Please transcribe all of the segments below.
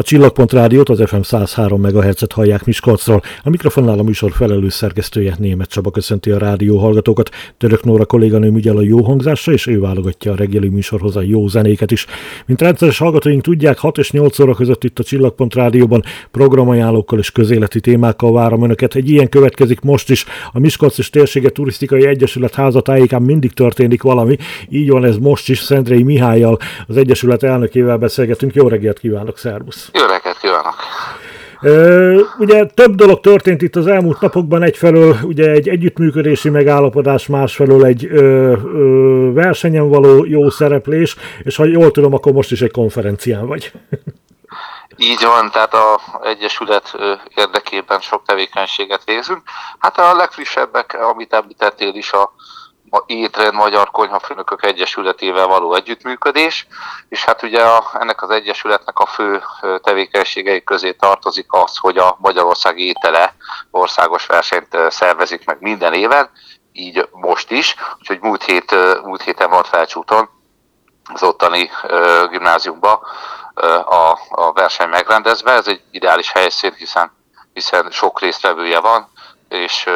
A Csillagpont Rádiót az FM 103 MHz-et hallják Miskolcról. A mikrofonnál a műsor felelős szerkesztője Német Csaba köszönti a rádió hallgatókat. Török Nóra kolléganőm ügyel a jó hangzásra, és ő válogatja a reggeli műsorhoz a jó zenéket is. Mint rendszeres hallgatóink tudják, 6 és 8 óra között itt a Csillagpont Rádióban programajánlókkal és közéleti témákkal várom önöket. Egy ilyen következik most is. A Miskolc és Térsége Turisztikai Egyesület házatájékán mindig történik valami. Így van ez most is. Szendrei Mihályjal, az Egyesület elnökével beszélgetünk. Jó reggelt kívánok, szervusz! Jó reggelt kívánok! Ugye több dolog történt itt az elmúlt napokban, egyfelől ugye egy együttműködési megállapodás, másfelől egy ö, ö, versenyen való jó szereplés, és ha jól tudom, akkor most is egy konferencián vagy. Így van, tehát a Egyesület érdekében sok tevékenységet végzünk. Hát a legfrissebbek, amit említettél is, a a Étrend Magyar Konyhafőnökök Egyesületével való együttműködés, és hát ugye a, ennek az Egyesületnek a fő tevékenységei közé tartozik az, hogy a Magyarország étele országos versenyt szervezik meg minden éven, így most is, úgyhogy múlt, hét, múlt héten volt felcsúton az ottani gimnáziumba a, a verseny megrendezve, ez egy ideális helyszín, hiszen, hiszen sok résztvevője van, és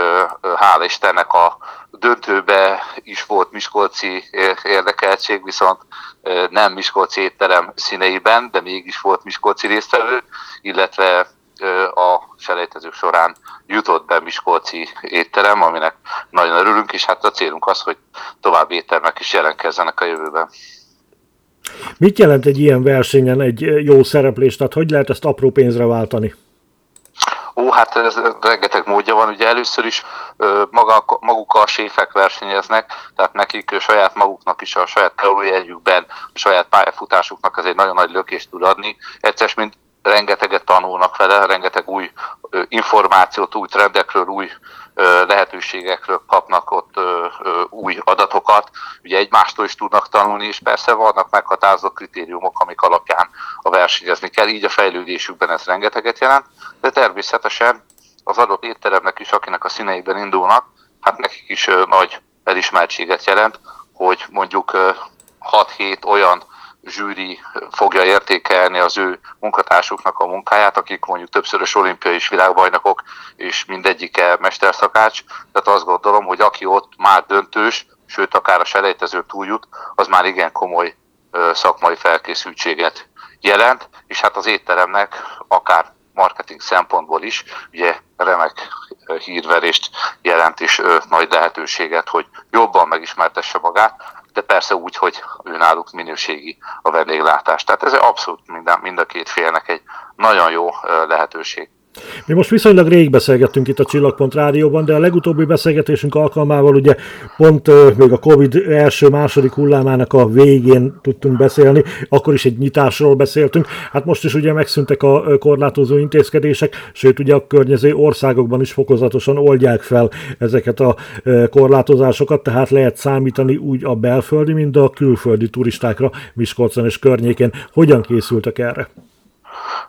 hála Istennek a döntőbe is volt Miskolci érdekeltség, viszont nem Miskolci étterem színeiben, de mégis volt Miskolci résztvevő, illetve a selejtezők során jutott be Miskolci étterem, aminek nagyon örülünk, és hát a célunk az, hogy további éttermek is jelentkezzenek a jövőben. Mit jelent egy ilyen versenyen egy jó szereplés? Tehát hogy lehet ezt apró pénzre váltani? Ó, hát ez rengeteg módja van. Ugye először is maga, maguk a séfek versenyeznek, tehát nekik saját maguknak is a saját kalóriájukben, a saját pályafutásuknak ez egy nagyon nagy lökést tud adni. Egyszer, mint rengeteget tanulnak vele, rengeteg új információt, új trendekről, új lehetőségekről kapnak ott új adatokat. Ugye egymástól is tudnak tanulni, és persze vannak meghatározott kritériumok, amik alapján a versenyezni kell, így a fejlődésükben ez rengeteget jelent, de természetesen az adott étteremnek is, akinek a színeiben indulnak, hát nekik is nagy elismertséget jelent, hogy mondjuk 6-7 olyan zsűri fogja értékelni az ő munkatársuknak a munkáját, akik mondjuk többszörös olimpiai és világbajnokok, és mindegyike mesterszakács. Tehát azt gondolom, hogy aki ott már döntős, sőt akár a selejtező túljut, az már igen komoly szakmai felkészültséget jelent, és hát az étteremnek akár marketing szempontból is, ugye remek hírverést jelent és nagy lehetőséget, hogy jobban megismertesse magát, de persze úgy, hogy ő náluk minőségi a vendéglátás. Tehát ez abszolút mind mind a két félnek egy nagyon jó lehetőség. Mi most viszonylag rég beszélgettünk itt a Csillagpont Rádióban, de a legutóbbi beszélgetésünk alkalmával ugye pont még a Covid első-második hullámának a végén tudtunk beszélni, akkor is egy nyitásról beszéltünk. Hát most is ugye megszűntek a korlátozó intézkedések, sőt ugye a környező országokban is fokozatosan oldják fel ezeket a korlátozásokat, tehát lehet számítani úgy a belföldi, mint a külföldi turistákra Miskolcon és környékén. Hogyan készültek erre?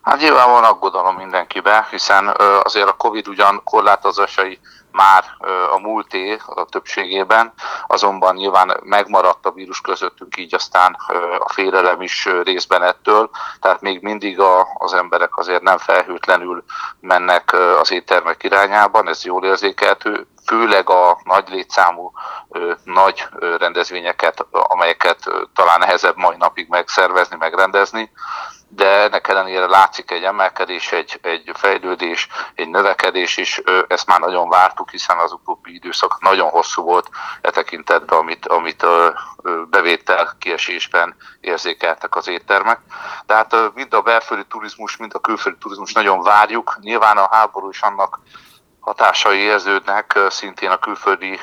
Hát nyilván van aggodalom mindenkibe, hiszen azért a Covid ugyan korlátozásai már a múlté a többségében, azonban nyilván megmaradt a vírus közöttünk, így aztán a félelem is részben ettől, tehát még mindig a, az emberek azért nem felhőtlenül mennek az éttermek irányában, ez jól érzékelhető, főleg a nagy létszámú nagy rendezvényeket, amelyeket talán nehezebb mai napig megszervezni, megrendezni, de ennek ellenére látszik egy emelkedés, egy, egy fejlődés, egy növekedés is, ezt már nagyon vártuk, hiszen az utóbbi időszak nagyon hosszú volt e tekintetben, amit, amit bevétel kiesésben érzékeltek az éttermek. Tehát mind a belföldi turizmus, mind a külföldi turizmus nagyon várjuk. Nyilván a háború is annak hatásai érződnek szintén a külföldi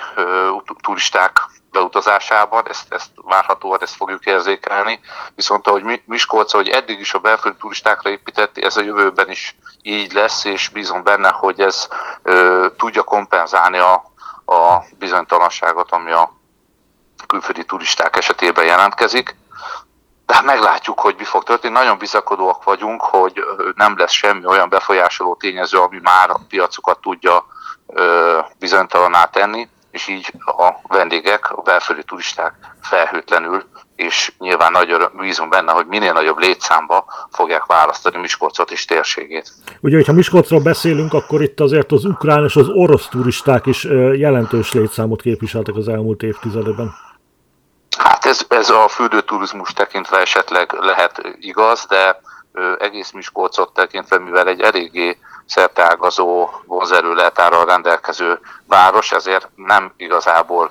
turisták beutazásában, ezt, ezt várhatóan ezt fogjuk érzékelni, viszont ahogy Miskolc, hogy eddig is a belföldi turistákra épített, ez a jövőben is így lesz, és bízom benne, hogy ez ö, tudja kompenzálni a, a bizonytalanságot, ami a külföldi turisták esetében jelentkezik. De hát meglátjuk, hogy mi fog történni. Nagyon bizakodóak vagyunk, hogy nem lesz semmi olyan befolyásoló tényező, ami már a piacokat tudja bizonytalaná tenni és így a vendégek, a belföldi turisták felhőtlenül, és nyilván nagy öröm, bízunk benne, hogy minél nagyobb létszámba fogják választani Miskolcot és térségét. Ugye, hogyha Miskolcról beszélünk, akkor itt azért az ukrán és az orosz turisták is jelentős létszámot képviseltek az elmúlt évtizedben. Hát ez, ez a fürdőturizmus tekintve esetleg lehet igaz, de egész Miskolcot tekintve, mivel egy eléggé szerteágazó vonzerőletára rendelkező város, ezért nem igazából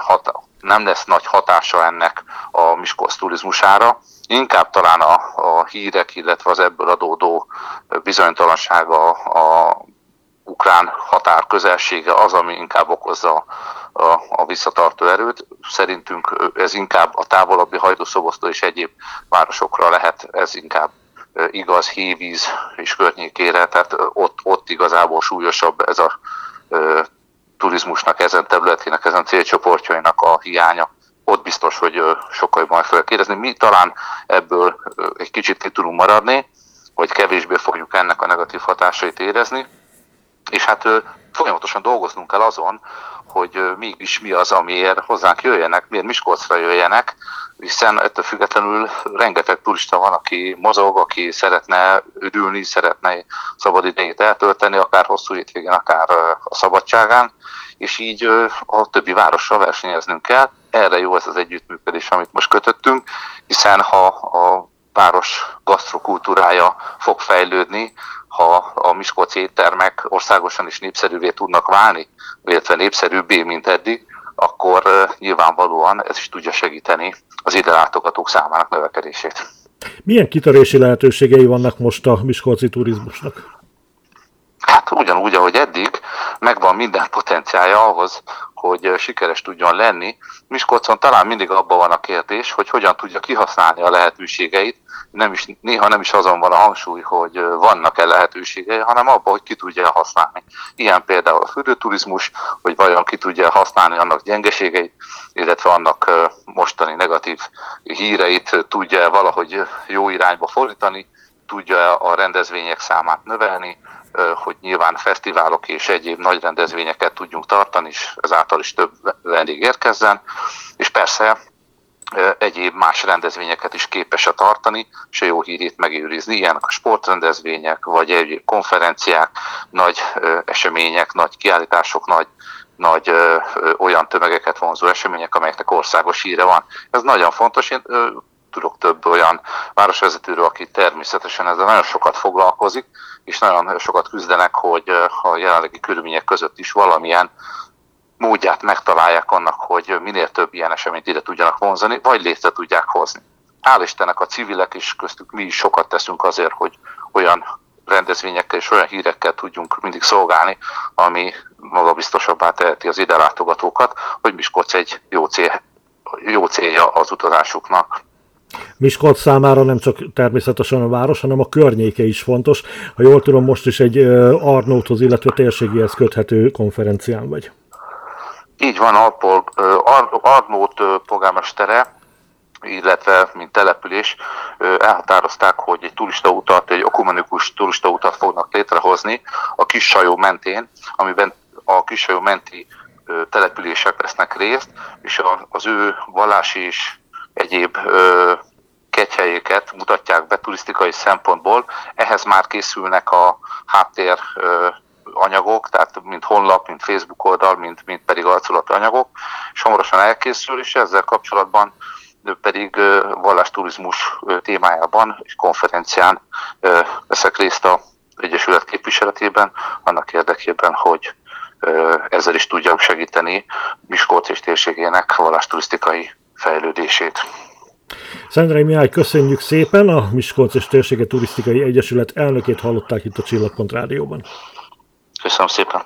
hat, nem lesz nagy hatása ennek a Miskolc turizmusára. Inkább talán a, a hírek, illetve az ebből adódó bizonytalansága a ukrán határ közelsége az, ami inkább okozza a, a visszatartó erőt. Szerintünk ez inkább a távolabbi hajdúszobosztó és egyéb városokra lehet, ez inkább igaz hévíz és környékére, tehát ott, ott igazából súlyosabb ez a e, turizmusnak, ezen területének, ezen célcsoportjainak a hiánya. Ott biztos, hogy sokkal jobban fel kérdezni. Mi talán ebből egy kicsit ki tudunk maradni, hogy kevésbé fogjuk ennek a negatív hatásait érezni, és hát folyamatosan dolgoznunk kell azon, hogy mégis mi az, amiért hozzánk jöjjenek, miért Miskolcra jöjjenek, hiszen ettől függetlenül rengeteg turista van, aki mozog, aki szeretne üdülni, szeretne szabad idejét eltölteni, akár hosszú hétvégén, akár a szabadságán, és így a többi várossal versenyeznünk kell. Erre jó ez az együttműködés, amit most kötöttünk, hiszen ha a város gasztrokultúrája fog fejlődni, ha a Miskolci éttermek országosan is népszerűvé tudnak válni, illetve népszerűbbé, mint eddig, akkor nyilvánvalóan ez is tudja segíteni az ide látogatók számának növekedését. Milyen kitörési lehetőségei vannak most a Miskolci turizmusnak? Hát ugyanúgy, ahogy eddig, megvan minden potenciálja ahhoz, hogy sikeres tudjon lenni. Miskolcon talán mindig abban van a kérdés, hogy hogyan tudja kihasználni a lehetőségeit. Nem is, néha nem is azon van a hangsúly, hogy vannak-e lehetőségei, hanem abban, hogy ki tudja használni. Ilyen például a fürdőturizmus, hogy vajon ki tudja használni annak gyengeségeit, illetve annak mostani negatív híreit tudja valahogy jó irányba fordítani, tudja a rendezvények számát növelni, hogy nyilván fesztiválok és egyéb nagy rendezvényeket tudjunk tartani, és ezáltal is több vendég érkezzen, és persze egyéb más rendezvényeket is képes a tartani, és jó hírét megőrizni. Ilyenek a sportrendezvények, vagy egyéb konferenciák, nagy események, nagy kiállítások, nagy, nagy olyan tömegeket vonzó események, amelyeknek országos híre van. Ez nagyon fontos. Én tudok több olyan városvezetőről, aki természetesen ezzel nagyon sokat foglalkozik, és nagyon sokat küzdenek, hogy a jelenlegi körülmények között is valamilyen módját megtalálják annak, hogy minél több ilyen eseményt ide tudjanak vonzani, vagy létre tudják hozni. Hál' Istennek a civilek is, köztük mi is sokat teszünk azért, hogy olyan rendezvényekkel és olyan hírekkel tudjunk mindig szolgálni, ami magabiztosabbá teheti az ide látogatókat, hogy Miskolc egy jó, cél, jó célja az utazásuknak. Miskolc számára nem csak természetesen a város, hanem a környéke is fontos. Ha jól tudom, most is egy Arnóthoz, illetve térségéhez köthető konferencián vagy. Így van, Arpol, Arnót polgármestere, illetve mint település elhatározták, hogy egy turistautat, egy ökumenikus turistautat fognak létrehozni a Kissajó mentén, amiben a Kissajó menti települések lesznek részt, és az ő vallási és egyéb kegyhelyéket mutatják be turisztikai szempontból. Ehhez már készülnek a háttér anyagok, tehát mint honlap, mint Facebook oldal, mint, mint pedig arculati anyagok, és hamarosan elkészül, és ezzel kapcsolatban pedig vallásturizmus témájában és konferencián veszek részt a Egyesület képviseletében, annak érdekében, hogy ezzel is tudjam segíteni Miskolc és térségének vallásturisztikai fejlődését. Szendrei Mihály, köszönjük szépen! A Miskolc és Térsége Turisztikai Egyesület elnökét hallották itt a Csillagpont Rádióban. Köszönöm szépen!